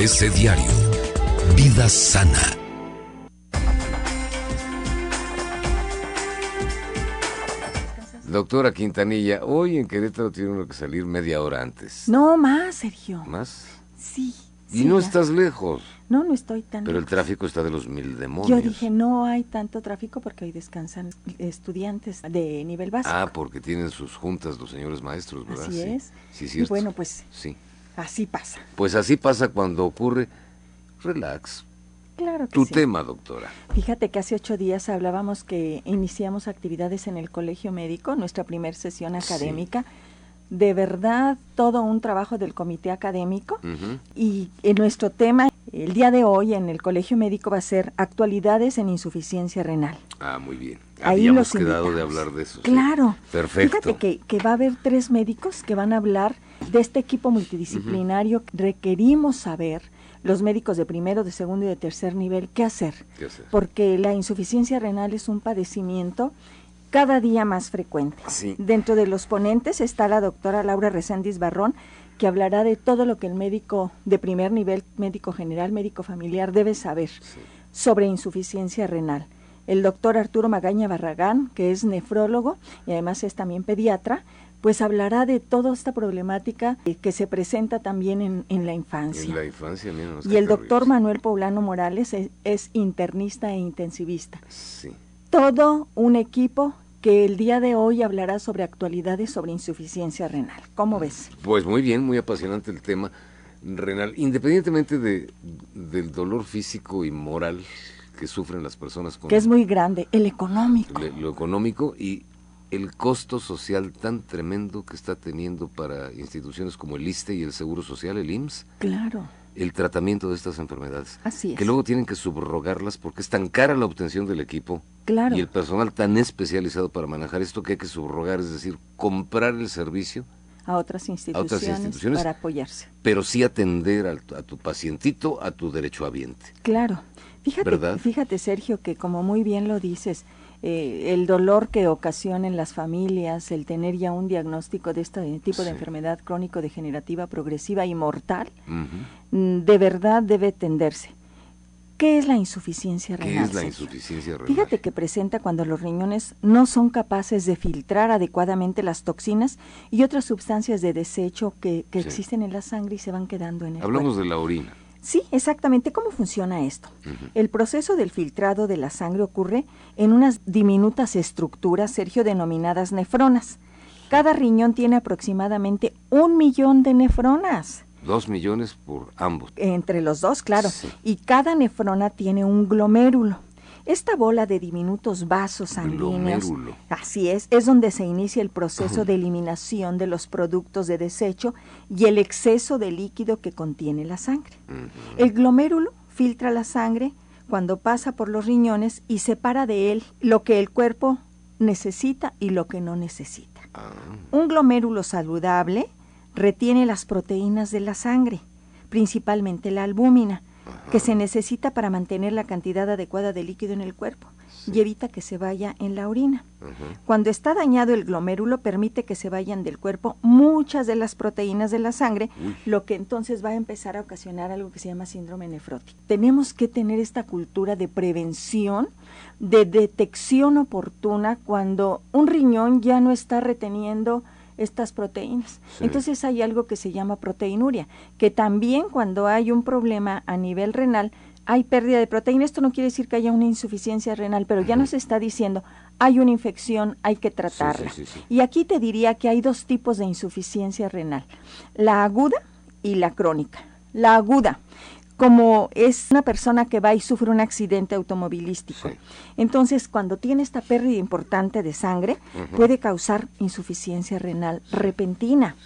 ABC Diario. Vida sana. Doctora Quintanilla, hoy en Querétaro tiene uno que salir media hora antes. No, más, Sergio. ¿Más? Sí. Y sí, no ya. estás lejos. No, no estoy tan Pero el tráfico está de los mil demonios. Yo dije, no hay tanto tráfico porque hoy descansan estudiantes de nivel básico. Ah, porque tienen sus juntas los señores maestros, ¿verdad? Así sí. es. Sí, y bueno, pues Sí. Así pasa. Pues así pasa cuando ocurre. Relax. Claro que Tu sí. tema, doctora. Fíjate que hace ocho días hablábamos que iniciamos actividades en el colegio médico, nuestra primer sesión Sí. académica. De verdad, todo un trabajo del comité académico. Y en nuestro tema, el día de hoy en el colegio médico va a ser actualidades en insuficiencia renal. Ah, muy bien. Ahí Habíamos los quedado de hablar de eso. sí. Claro. Perfecto. Fíjate que, que va a haber tres médicos que van a hablar de este equipo multidisciplinario. Requerimos saber, los médicos de primero, de segundo y de tercer nivel, qué hacer. ¿Qué hacer? Porque la insuficiencia renal es un padecimiento cada día más frecuente. Sí. Dentro de los ponentes está la doctora Laura Reséndiz Barrón, que hablará de todo lo que el médico de primer nivel, médico general, médico familiar, debe saber sobre insuficiencia renal. El doctor Arturo Magaña Barragán, que es nefrólogo y además es también pediatra, pues hablará de toda esta problemática que se presenta también en, en la infancia. En la infancia, mira, Y el doctor. Manuel Poblano Morales es, es internista e intensivista. Sí. Todo un equipo que el día de hoy hablará sobre actualidades sobre insuficiencia renal. ¿Cómo ves? Pues muy bien, muy apasionante el tema renal. Independientemente de, del dolor físico y moral que sufren las personas con Que es muy grande, el económico. le- lo económico y el costo social tan tremendo que está teniendo para instituciones como el ISTE y el Seguro Social, el IMSS, Claro, el tratamiento de estas enfermedades. así es. Que luego tienen que subrogarlas porque es tan cara la obtención del equipo Claro, y el personal tan especializado para manejar esto que hay que subrogar, es decir, comprar el servicio, a otras instituciones, instituciones. para apoyarse. pero sí atender al- a tu pacientito, a tu derechohabiente. Claro. Fíjate, ¿Verdad? fíjate Sergio, que como muy bien lo dices, eh, el dolor que ocasiona en las familias, el tener ya un diagnóstico de este tipo de enfermedad crónico-degenerativa progresiva y mortal, mm, de verdad debe atenderse. ¿Qué es la insuficiencia ¿Qué renal? es la insuficiencia renal? Fíjate que presenta cuando los riñones no son capaces de filtrar adecuadamente las toxinas y otras sustancias de desecho que, que Sí. existen en la sangre y se van quedando en el Hablamos cuerpo. de la orina. Sí, exactamente. ¿Cómo funciona esto? El proceso del filtrado de la sangre ocurre en unas diminutas estructuras, Sergio, denominadas nefronas. Cada riñón tiene aproximadamente un millón de nefronas. Dos millones por ambos. Entre los dos, claro. Sí. Y cada nefrona tiene un glomérulo. Esta bola de diminutos vasos sanguíneos, Glomérulo. así es, es donde se inicia el proceso de eliminación de los productos de desecho y el exceso de líquido que contiene la sangre. El glomérulo filtra la sangre cuando pasa por los riñones y separa de él lo que el cuerpo necesita y lo que no necesita. Ah, Un glomérulo saludable retiene las proteínas de la sangre, principalmente la albúmina, que se necesita para mantener la cantidad adecuada de líquido en el cuerpo y evita que se vaya en la orina. Cuando está dañado el glomérulo permite que se vayan del cuerpo muchas de las proteínas de la sangre, Uy. lo que entonces va a empezar a ocasionar algo que se llama síndrome nefrótico. Tenemos que tener esta cultura de prevención, de detección oportuna cuando un riñón ya no está reteniendo estas proteínas. Sí. Entonces hay algo que se llama proteinuria, que también cuando hay un problema a nivel renal, hay pérdida de proteína. Esto no quiere decir que haya una insuficiencia renal, pero ya nos está diciendo, hay una infección, hay que tratarla. sí, sí. Y aquí te diría que hay dos tipos de insuficiencia renal, la aguda y la crónica. La aguda, como es una persona que va y sufre un accidente automovilístico. Sí. Entonces, cuando tiene esta pérdida importante de sangre, puede causar insuficiencia renal repentina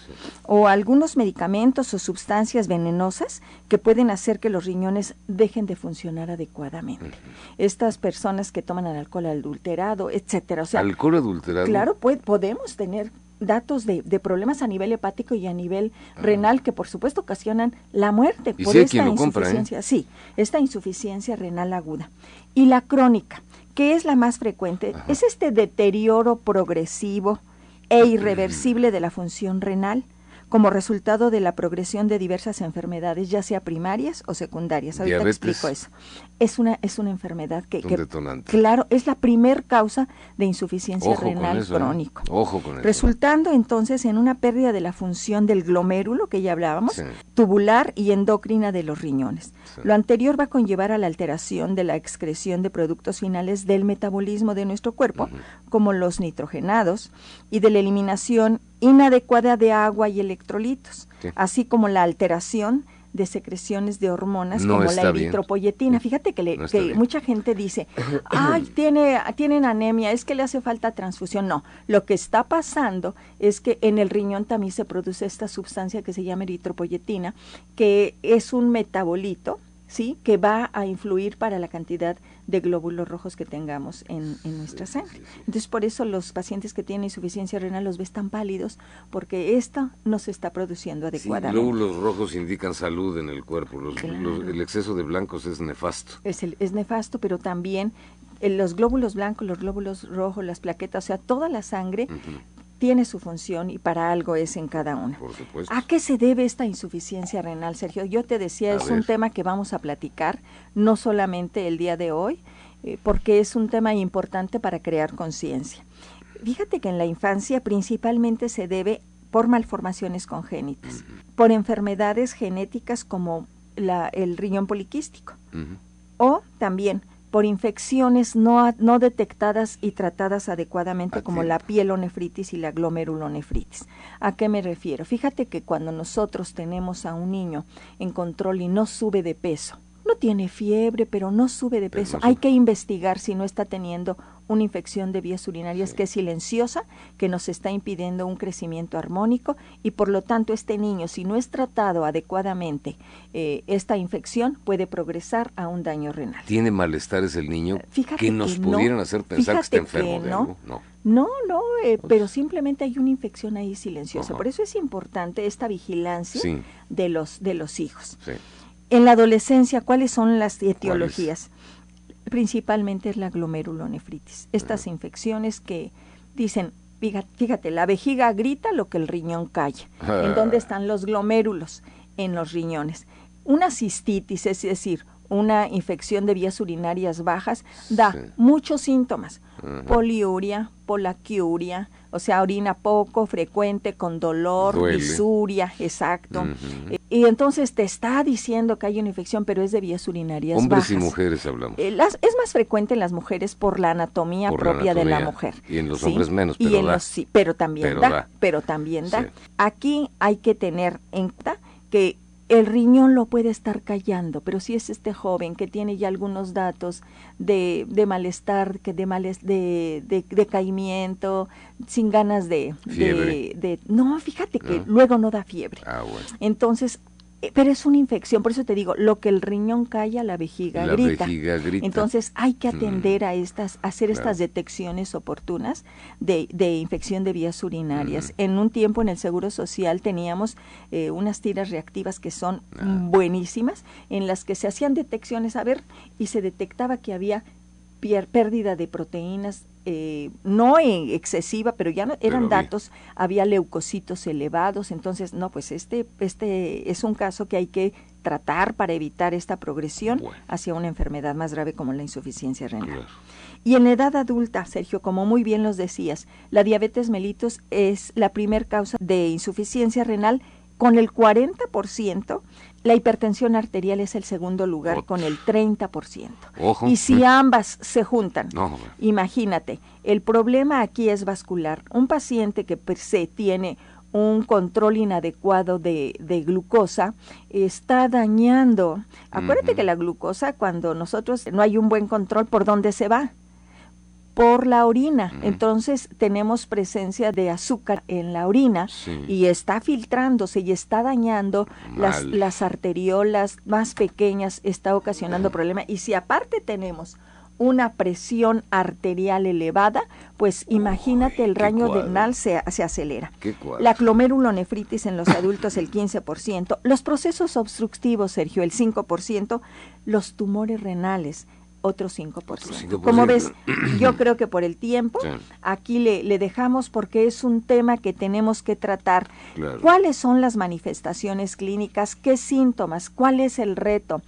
o algunos medicamentos o sustancias venenosas que pueden hacer que los riñones dejen de funcionar adecuadamente. Estas personas que toman el alcohol adulterado, etcétera, o sea, Alcohol adulterado. Claro, pues, podemos tener datos de, de problemas a nivel hepático y a nivel renal que por supuesto ocasionan la muerte Y por esta compra, ¿eh? insuficiencia. Sí, esta insuficiencia renal aguda. Y la crónica, que es la más frecuente, Ajá. es este deterioro progresivo e irreversible de la función renal como resultado de la progresión de diversas enfermedades, ya sea primarias o secundarias. Ahorita te explico eso. Es una, es una enfermedad que, claro, es la primer causa de insuficiencia renal ¿eh? crónico. Ojo con Resultando entonces en una pérdida de la función del glomérulo, que ya hablábamos, tubular y endocrina de los riñones. Lo anterior va a conllevar a la alteración de la excreción de productos finales del metabolismo de nuestro cuerpo, como los nitrogenados, y de la eliminación inadecuada de agua y electrolitos, así como la alteración de secreciones de hormonas como la eritropoyetina. Fíjate que, mucha gente dice, ay, tiene, tienen anemia, es que le hace falta transfusión. No, lo que está pasando es que en el riñón también se produce esta sustancia que se llama eritropoyetina, que es un metabolito ¿sí? que va a influir para la cantidad de glóbulos rojos que tengamos en, nuestra sangre. Entonces, por eso los pacientes que tienen insuficiencia renal los ves tan pálidos, porque esto no se está produciendo adecuadamente. Sí, glóbulos rojos indican salud en el cuerpo, el exceso de blancos es nefasto. Es, es nefasto, pero también eh, los glóbulos blancos, los glóbulos rojos, las plaquetas, o sea, toda la sangre tiene su función y para algo es en cada uno. ¿A qué se debe esta insuficiencia renal, Sergio? Yo te decía, es un tema que vamos a platicar, no solamente el día de hoy, eh, porque es un tema importante para crear conciencia. Fíjate que en la infancia principalmente se debe por malformaciones congénitas, por enfermedades genéticas como la, el riñón poliquístico, o también por infecciones no, no detectadas y tratadas adecuadamente como la pielonefritis y la glomerulonefritis. ¿A qué me refiero? Fíjate que cuando nosotros tenemos a un niño en control y no sube de peso, no tiene fiebre, pero no sube de peso. Hay que investigar si no está teniendo una infección de vías urinarias que es silenciosa, que nos está impidiendo un crecimiento armónico y por lo tanto este niño, si no es tratado adecuadamente, eh, esta infección puede progresar a un daño renal. ¿Tiene malestares el niño fíjate que nos pudieran hacer pensar que está enfermo de algo? No. No, no, eh, pero simplemente hay una infección ahí silenciosa. Por eso es importante esta vigilancia de los de los hijos. Sí. En la adolescencia, ¿cuáles son las etiologías? Principalmente es la glomerulonefritis. Estas infecciones que dicen, fíjate, la vejiga grita lo que el riñón calla. ¿En ah. dónde están los glomérulos? En los riñones. Una cistitis, es decir, una infección de vías urinarias bajas, da muchos síntomas. Poliuria, polaquiuria, o sea, orina poco, frecuente, con dolor, disuria, exacto. Y entonces te está diciendo que hay una infección, pero es de vías urinarias Hombres y mujeres hablamos. Eh, es más frecuente en las mujeres por la anatomía propia de la mujer. Y en los hombres menos, pero da. sí, pero también da, pero también da. Aquí hay que tener en cuenta que el riñón lo puede estar callando, pero si es este joven que tiene ya algunos datos de, de malestar, que de, males, de, de, decaimiento, sin ganas de, de, no, fíjate que luego no da fiebre. Ah, bueno. Entonces pero es una infección, por eso te digo, lo que el riñón calla, la vejiga, la grita. Vejiga grita. Entonces hay que mm. atender a estas, hacer estas detecciones oportunas de, de, infección de vías urinarias. Mm. En un tiempo en el Seguro Social teníamos eh, unas tiras reactivas que son ah. buenísimas, en las que se hacían detecciones, a ver, y se detectaba que había pérdida de proteínas eh, no excesiva, pero ya no, eran datos, había leucocitos elevados, entonces, no, pues este, este es un caso que hay que tratar para evitar esta progresión hacia una enfermedad más grave como la insuficiencia renal. Y en edad adulta, Sergio, como muy bien los decías, la diabetes mellitus es la primer causa de insuficiencia renal con el 40%, la hipertensión arterial es el segundo lugar con el 30%. Y si ambas se juntan, imagínate, el problema aquí es vascular. Un paciente que per se tiene un control inadecuado de, glucosa está dañando. Acuérdate que la glucosa, cuando nosotros no hay un buen control, ¿por dónde se va? Por la orina. Entonces tenemos presencia de azúcar en la orina y está filtrándose y está dañando las, las, arteriolas más pequeñas, está ocasionando problemas. Y si aparte tenemos una presión arterial elevada, pues imagínate el raño renal se, se acelera. La glomerulonefritis en los adultos el 15%, los procesos obstructivos, Sergio, el 5%, los tumores renales otro 5%. Como ves, yo creo que por el tiempo, aquí le, le, dejamos porque es un tema que tenemos que tratar. ¿Cuáles son las manifestaciones clínicas? ¿Qué síntomas? ¿Cuál es el reto?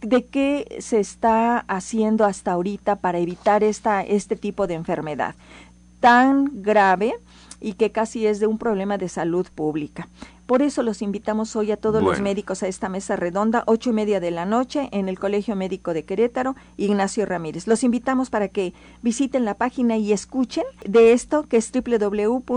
de qué se está haciendo hasta ahorita para evitar esta, este tipo de enfermedad tan grave y que casi es de un problema de salud pública. Por eso los invitamos hoy a todos los médicos a esta mesa redonda, ocho y media de la noche, en el Colegio Médico de Querétaro, Ignacio Ramírez. Los invitamos para que visiten la página y escuchen de esto, que es www.cmcro.mx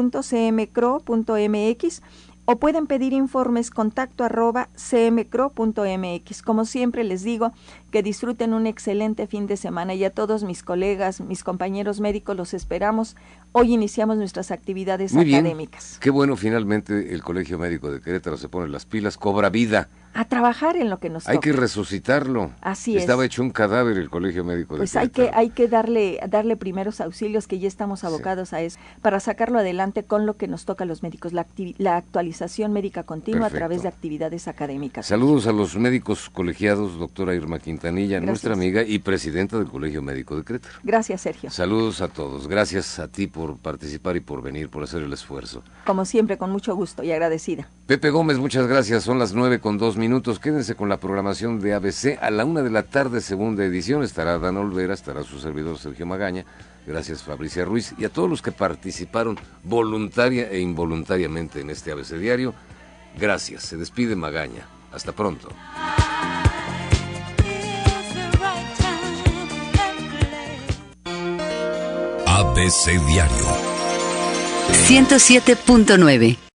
o pueden pedir informes contacto arroba cmcro.mx. Como siempre les digo, que disfruten un excelente fin de semana. Y a todos mis colegas, mis compañeros médicos los esperamos. Hoy iniciamos nuestras actividades académicas. Qué bueno, finalmente el Colegio Médico de Querétaro se pone las pilas, cobra vida. A trabajar en lo que nos Hay que resucitarlo. Así Estaba hecho un cadáver el Colegio Médico de Pues hay que hay que darle darle primeros auxilios que ya estamos abocados a eso para sacarlo adelante con lo que nos toca a los médicos, la, la actualización médica continua a través de actividades académicas. Saludos a los médicos colegiados, doctora Irma Quintanilla, nuestra amiga y presidenta del Colegio Médico de Querétaro. Gracias, Sergio. Saludos a todos. Gracias a ti por participar y por venir, por hacer el esfuerzo. Como siempre, con mucho gusto y agradecida. Pepe Gómez, muchas gracias. Son las nueve con dos minutos. Quédense con la programación de ABC. A la una de la tarde, segunda edición, estará Dan Olvera, estará su servidor Sergio Magaña. Gracias Fabricia Ruiz y a todos los que participaron voluntaria e involuntariamente en este ABC Diario. Gracias. Se despide Magaña. Hasta pronto. ABC Diario. 107.9